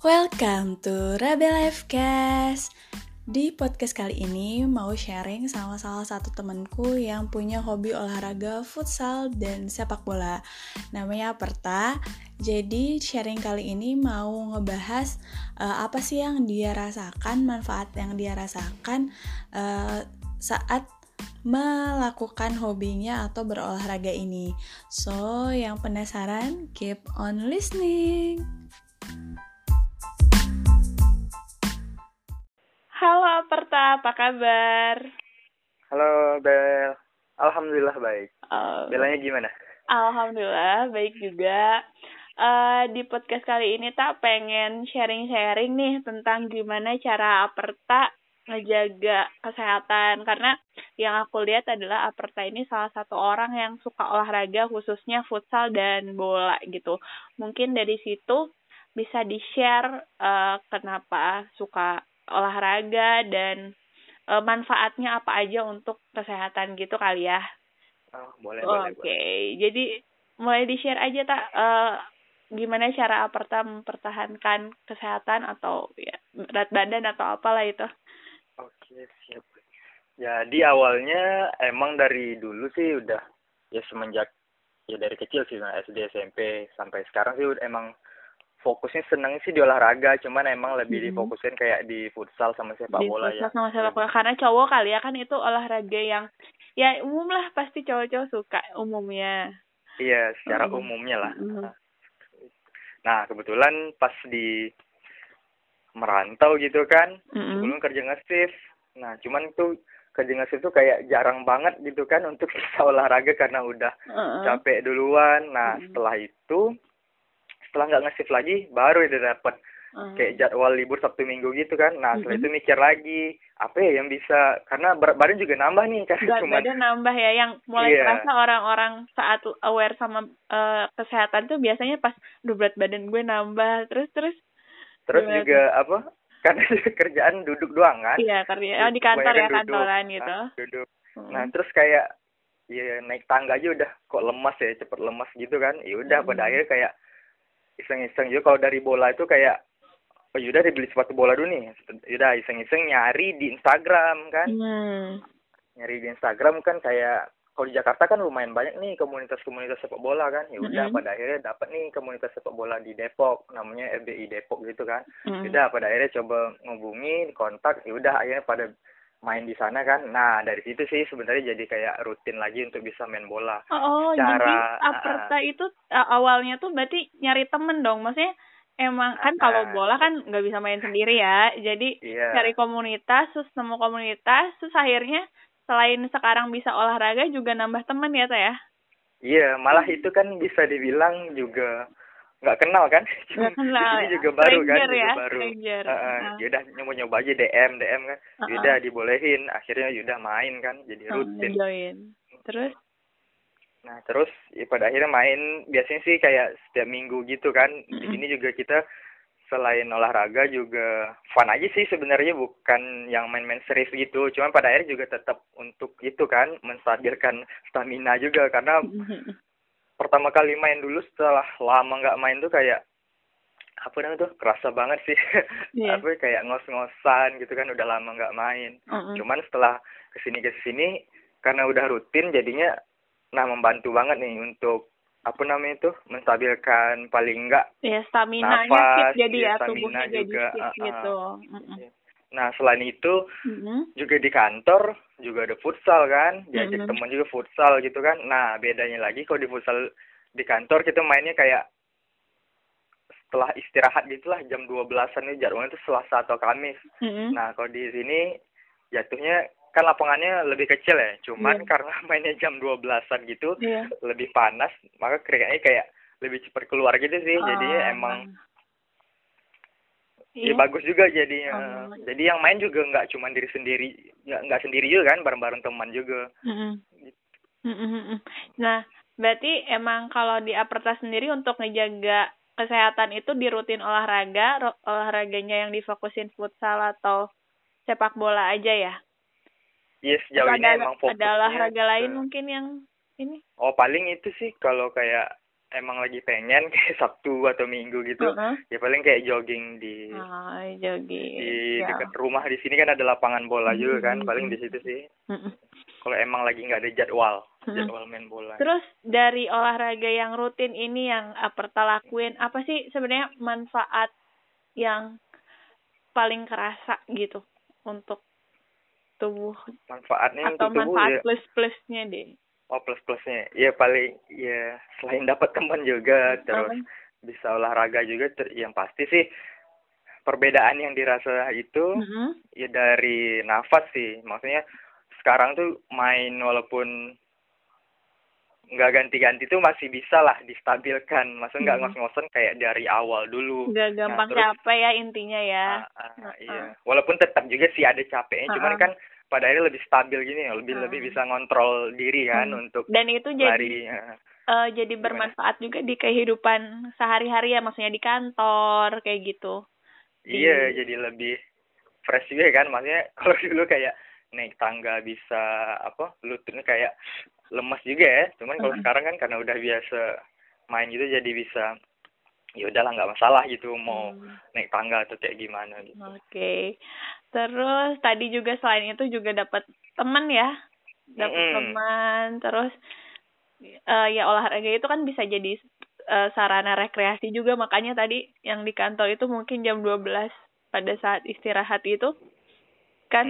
Welcome to Rebel Lifecast. Di podcast kali ini mau sharing sama salah satu temanku yang punya hobi olahraga futsal dan sepak bola. Namanya Perta. Jadi sharing kali ini mau ngebahas uh, apa sih yang dia rasakan, manfaat yang dia rasakan uh, saat melakukan hobinya atau berolahraga ini. So, yang penasaran, keep on listening. Halo Perta, apa kabar? Halo Bel, Alhamdulillah baik. Uh, Belanya gimana? Alhamdulillah baik juga. Uh, di podcast kali ini tak pengen sharing-sharing nih tentang gimana cara Aperta ngejaga kesehatan karena yang aku lihat adalah Aperta ini salah satu orang yang suka olahraga khususnya futsal dan bola gitu. Mungkin dari situ bisa di-share uh, kenapa suka olahraga dan e, manfaatnya apa aja untuk kesehatan gitu kali ya. Oh, boleh, Oke, okay. jadi mulai di-share aja tak e, gimana cara Aperta mempertahankan kesehatan atau ya berat badan atau apalah itu. Oke, siap. Jadi awalnya emang dari dulu sih udah ya semenjak ya dari kecil sih SD SMP sampai sekarang sih udah emang fokusnya seneng sih di olahraga, cuman emang lebih hmm. difokusin kayak di futsal sama sepak bola ya. sama sepak bola karena cowok kali ya kan itu olahraga yang ya umum lah pasti cowok-cowok suka umumnya. Iya, secara hmm. umumnya lah. Hmm. Nah, kebetulan pas di merantau gitu kan, hmm. sebelum kerja nge Nah, cuman tuh kerja nge tuh kayak jarang banget gitu kan untuk bisa olahraga karena udah hmm. capek duluan. Nah, hmm. setelah itu setelah nggak nge lagi baru itu dapat hmm. kayak jadwal libur Sabtu Minggu gitu kan nah setelah hmm. itu mikir lagi apa ya yang bisa karena berat badan juga nambah nih kan berat cuman, badan nambah ya yang mulai yeah. terasa orang-orang saat aware sama uh, kesehatan tuh biasanya pas duh berat badan gue nambah terus terus terus berat. juga apa karena kerjaan duduk doang kan iya kerja oh, di kantor ya kantoran gitu nah, duduk hmm. nah terus kayak ya naik tangga aja udah kok lemas ya cepet lemas gitu kan ya udah hmm. pada akhirnya kayak iseng-iseng juga kalau dari bola itu kayak oh yaudah dibeli sepatu bola dulu nih yaudah iseng-iseng nyari di Instagram kan hmm. nyari di Instagram kan kayak kalau di Jakarta kan lumayan banyak nih komunitas-komunitas sepak bola kan ya udah -hmm. pada akhirnya dapat nih komunitas sepak bola di Depok namanya FBI Depok gitu kan -hmm. udah pada akhirnya coba ngubungi kontak ya udah akhirnya pada main di sana kan. Nah, dari situ sih sebenarnya jadi kayak rutin lagi untuk bisa main bola. Oh, Cara, jadi Aperta uh, itu uh, awalnya tuh berarti nyari temen dong. Maksudnya emang kan uh, kalau bola kan nggak bisa main sendiri ya. Jadi yeah. cari komunitas, terus nemu komunitas, terus akhirnya selain sekarang bisa olahraga juga nambah temen ya, Teh ya? Iya, malah itu kan bisa dibilang juga nggak kenal kan? Nggak kenal ini juga baru kan ya? juga baru uh, uh, yaudah nyoba nyoba aja dm dm kan. Uh -uh. yaudah dibolehin. Akhirnya yaudah main kan jadi rutin. join terus? Nah terus ya pada akhirnya main. Biasanya sih kayak setiap minggu gitu kan. Di sini juga kita selain olahraga juga fun aja sih sebenarnya. Bukan yang main-main serius gitu. Cuman pada akhirnya juga tetap untuk itu kan menstabilkan stamina juga. Karena pertama kali main dulu setelah lama nggak main tuh kayak apa namanya tuh kerasa banget sih yeah. apa kayak ngos-ngosan gitu kan udah lama nggak main -uh. cuman setelah ke sini ke sini karena udah rutin jadinya nah membantu banget nih untuk apa namanya itu menstabilkan paling enggak ya stamina nafas, fit jadi ya, ya tubuhnya juga, jadi uh, gitu uh -uh. Nah selain itu mm-hmm. juga di kantor juga ada futsal kan, diajak mm-hmm. temen juga futsal gitu kan. Nah bedanya lagi kalau di futsal di kantor kita mainnya kayak setelah istirahat gitulah jam dua belasan nih jadwalnya itu Selasa atau Kamis. Mm-hmm. Nah kalau di sini jatuhnya kan lapangannya lebih kecil ya, cuman yeah. karena mainnya jam dua belasan gitu yeah. lebih panas, maka keringatnya kayak lebih cepat keluar gitu sih. Oh. Jadinya emang Iya. Ya bagus juga jadinya. Oh. Jadi yang main juga nggak cuma diri sendiri, nggak nggak sendiri juga kan, bareng-bareng teman juga. Mm-hmm. Mm-hmm. Nah, berarti emang kalau di Aperta sendiri untuk ngejaga kesehatan itu di rutin olahraga, olahraganya yang difokusin futsal atau sepak bola aja ya? Yes, jauh ini ada, emang fokusnya. Ada olahraga lain mungkin yang ini? Oh, paling itu sih kalau kayak emang lagi pengen kayak Sabtu atau Minggu gitu Uh -huh. ya paling kayak jogging di Oh, jogging. di Ya. dekat rumah di sini kan ada lapangan bola juga kan Mm-mm. paling di situ sih Mm-mm. kalau emang lagi nggak ada jadwal jadwal main bola Terus dari olahraga yang rutin ini yang Aperta lakuin, apa sih sebenarnya manfaat yang paling kerasa gitu untuk tubuh manfaatnya atau untuk tubuh manfaat ya plus plusnya deh? Oh plus plusnya ya paling ya selain dapat teman juga terus Apa? bisa olahraga juga ter- yang pasti sih perbedaan yang dirasa itu Mm-mm. ya dari nafas sih maksudnya sekarang tuh main walaupun nggak ganti-ganti tuh masih bisa lah distabilkan maksudnya nggak Hmm. ngos-ngosan kayak dari awal dulu Gak gampang terus- capek ya intinya ya. Ah, ah, Ah, iya walaupun tetap juga sih ada capeknya cuman Ah, ah. kan pada akhirnya lebih stabil gini ya lebih Ah. lebih bisa ngontrol diri kan Hmm. untuk Dan itu jadi lari eh, jadi bermanfaat juga di kehidupan sehari-hari ya, maksudnya di kantor kayak gitu. iya Di- jadi lebih fresh juga kan maksudnya kalau dulu kayak naik tangga bisa apa lututnya kayak lemas juga ya cuman kalau Mm-mm. sekarang kan karena udah biasa main gitu jadi bisa ya udahlah nggak masalah gitu mau Hmm. naik tangga atau kayak gimana gitu Oke. Terus tadi juga selain itu juga dapat teman ya. Dapat Mm-mm. teman, terus eh, ya olahraga itu kan bisa jadi eh, sarana rekreasi juga makanya tadi yang di kantor itu mungkin jam 12 pada saat istirahat itu kan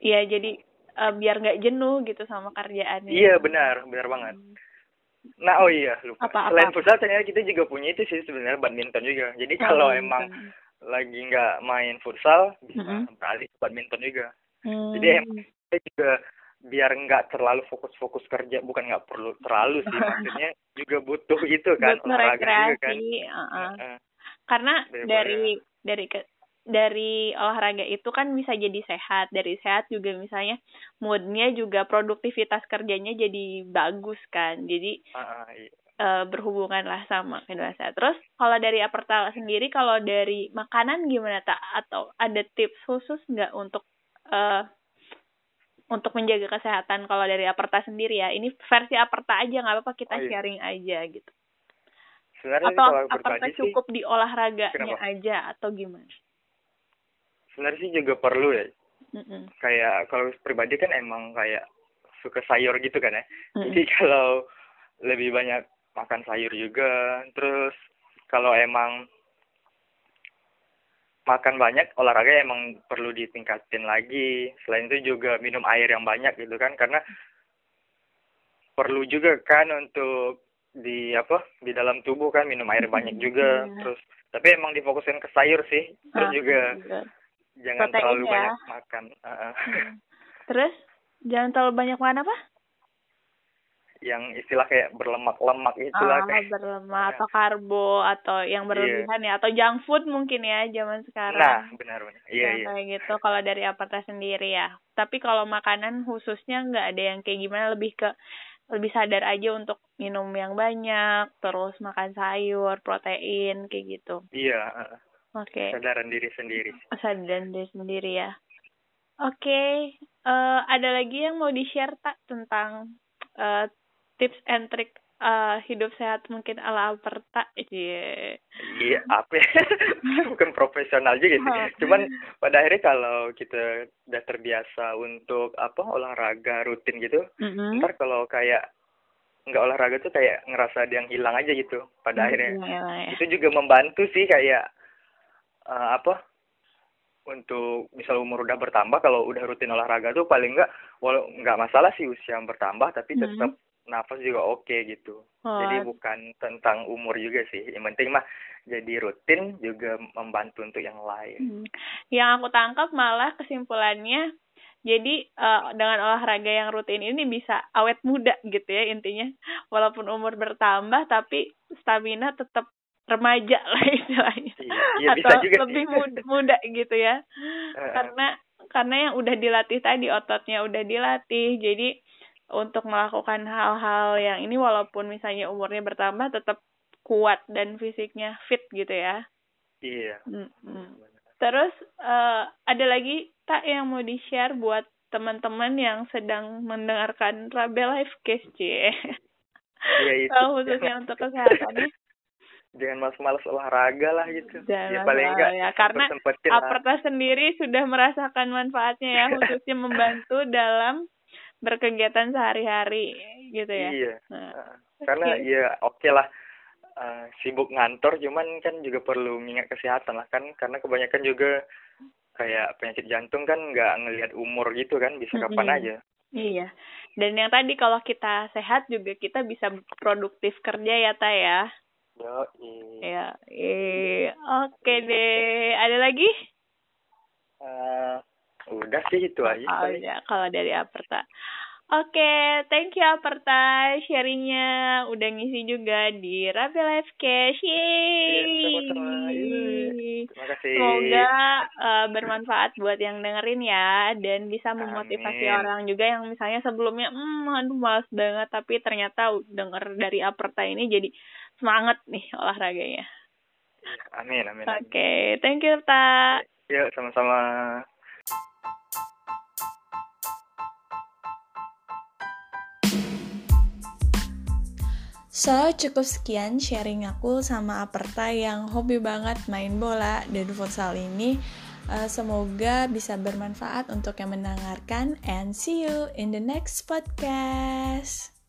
ya jadi eh, biar nggak jenuh gitu sama kerjaannya. iya benar benar banget Hmm. Nah oh iya lupa Apa, apa, selain apa? futsal ternyata kita juga punya itu sih sebenarnya badminton juga jadi kalau Oh, emang badminton. lagi nggak main futsal bisa beralih ke badminton juga Hmm. jadi emang kita juga biar nggak terlalu fokus-fokus kerja bukan nggak perlu terlalu sih maksudnya juga butuh itu kan butuh olahraga juga kan uh-uh. Heeh. karena dari dari ke dari olahraga itu kan bisa jadi sehat dari sehat juga misalnya moodnya juga produktivitas kerjanya jadi bagus kan jadi Heeh, iya. eh, berhubungan lah sama kehidupan sehat terus kalau dari Aperta sendiri kalau dari makanan gimana tak atau ada tips khusus nggak untuk eh untuk menjaga kesehatan kalau dari Aperta sendiri ya ini versi Aperta aja nggak apa-apa kita Oh, iya. sharing aja gitu sebenarnya atau Aperta sih cukup di olahraganya Kenapa? aja atau gimana sebenarnya sih juga perlu ya Mm-mm. kayak kalau pribadi kan emang kayak suka sayur gitu kan ya Mm-mm. jadi kalau lebih banyak makan sayur juga terus kalau emang makan banyak olahraga emang perlu ditingkatin lagi selain itu juga minum air yang banyak gitu kan karena perlu juga kan untuk di apa di dalam tubuh kan minum air banyak juga Iya. terus tapi emang difokusin ke sayur sih terus Ah, juga juga. Jangan Protein terlalu ya. banyak makan. Heeh. Hmm. terus? Jangan terlalu banyak makan apa? Yang istilah kayak berlemak-lemak itulah ah, kayak. berlemak atau karbo atau yang berlebihan ya atau junk food mungkin ya zaman sekarang. Nah benar-benar iya Yang iya. kayak gitu kalau dari Aperta sendiri ya. Tapi kalau makanan khususnya nggak ada yang kayak gimana lebih ke lebih sadar aja untuk minum yang banyak terus makan sayur protein kayak gitu. Iya heeh. Oke kesadaran diri sendiri sadar diri sendiri ya oke eh, ada lagi yang mau di share tak tentang eh, tips and trick eh, hidup sehat mungkin ala Aperta Iya. Iya, apa ya? Bukan profesional juga sih. Cuman pada akhirnya kalau kita udah terbiasa untuk apa olahraga rutin gitu, Mm-mm. ntar kalau kayak nggak olahraga tuh kayak ngerasa ada yang hilang aja gitu. Pada akhirnya Iya, iya, iya. itu juga membantu sih kayak eh, apa? Untuk misal umur udah bertambah, kalau udah rutin olahraga tuh paling nggak walau nggak masalah sih usia bertambah, tapi tetap nafas juga oke gitu. Oh, Jadi bukan tentang umur juga sih. Yang penting mah jadi rutin juga membantu untuk yang lain. Hmm. Yang aku tangkap malah kesimpulannya, jadi eh, dengan olahraga yang rutin ini bisa awet muda gitu ya intinya. Walaupun umur bertambah, tapi stamina tetap remaja lah istilahnya. Iya, iya bisa Atau juga lebih sih. muda, muda gitu ya. Karena karena yang udah dilatih tadi ototnya udah dilatih, jadi untuk melakukan hal-hal yang ini walaupun misalnya umurnya bertambah tetap kuat dan fisiknya fit gitu ya. Iya. Terus eh, ada lagi tak yang mau di share buat teman-teman yang sedang mendengarkan Rabe Live Case C. Iya itu. Oh, khususnya untuk kesehatan Jangan malas-malas olahraga lah gitu. Jangan ya paling enggak ya karena. Aperta sendiri sudah merasakan manfaatnya ya khususnya membantu dalam berkegiatan sehari-hari gitu ya. Iya. Nah, Heeh. Karena oke. ya oke lah eh, sibuk ngantor cuman kan juga perlu mengingat kesehatan lah kan karena kebanyakan juga kayak penyakit jantung kan nggak ngelihat umur gitu kan bisa kapan Mm-mm. aja. Iya. Dan yang tadi kalau kita sehat juga kita bisa produktif kerja ya, Ta ya. Yo, Ya, eh, oke deh. Ada lagi? Eh, udah sih itu aja. Oh, ya, kalau dari Aperta. Oke, thank you Aperta sharingnya udah ngisi juga di Rapi Life Cash. Yeay. Iya. Iya. Terima kasih. Semoga eh, bermanfaat buat yang dengerin ya dan bisa memotivasi Amin. orang juga yang misalnya sebelumnya hmm aduh malas banget tapi ternyata denger dari Aperta ini jadi semangat nih olahraganya. Amin, amin. Oke, amin. thank you Ta. Yuk, sama-sama. So, cukup sekian sharing aku sama Aperta yang hobi banget main bola dan futsal ini. Eh, semoga bisa bermanfaat untuk yang mendengarkan and see you in the next podcast.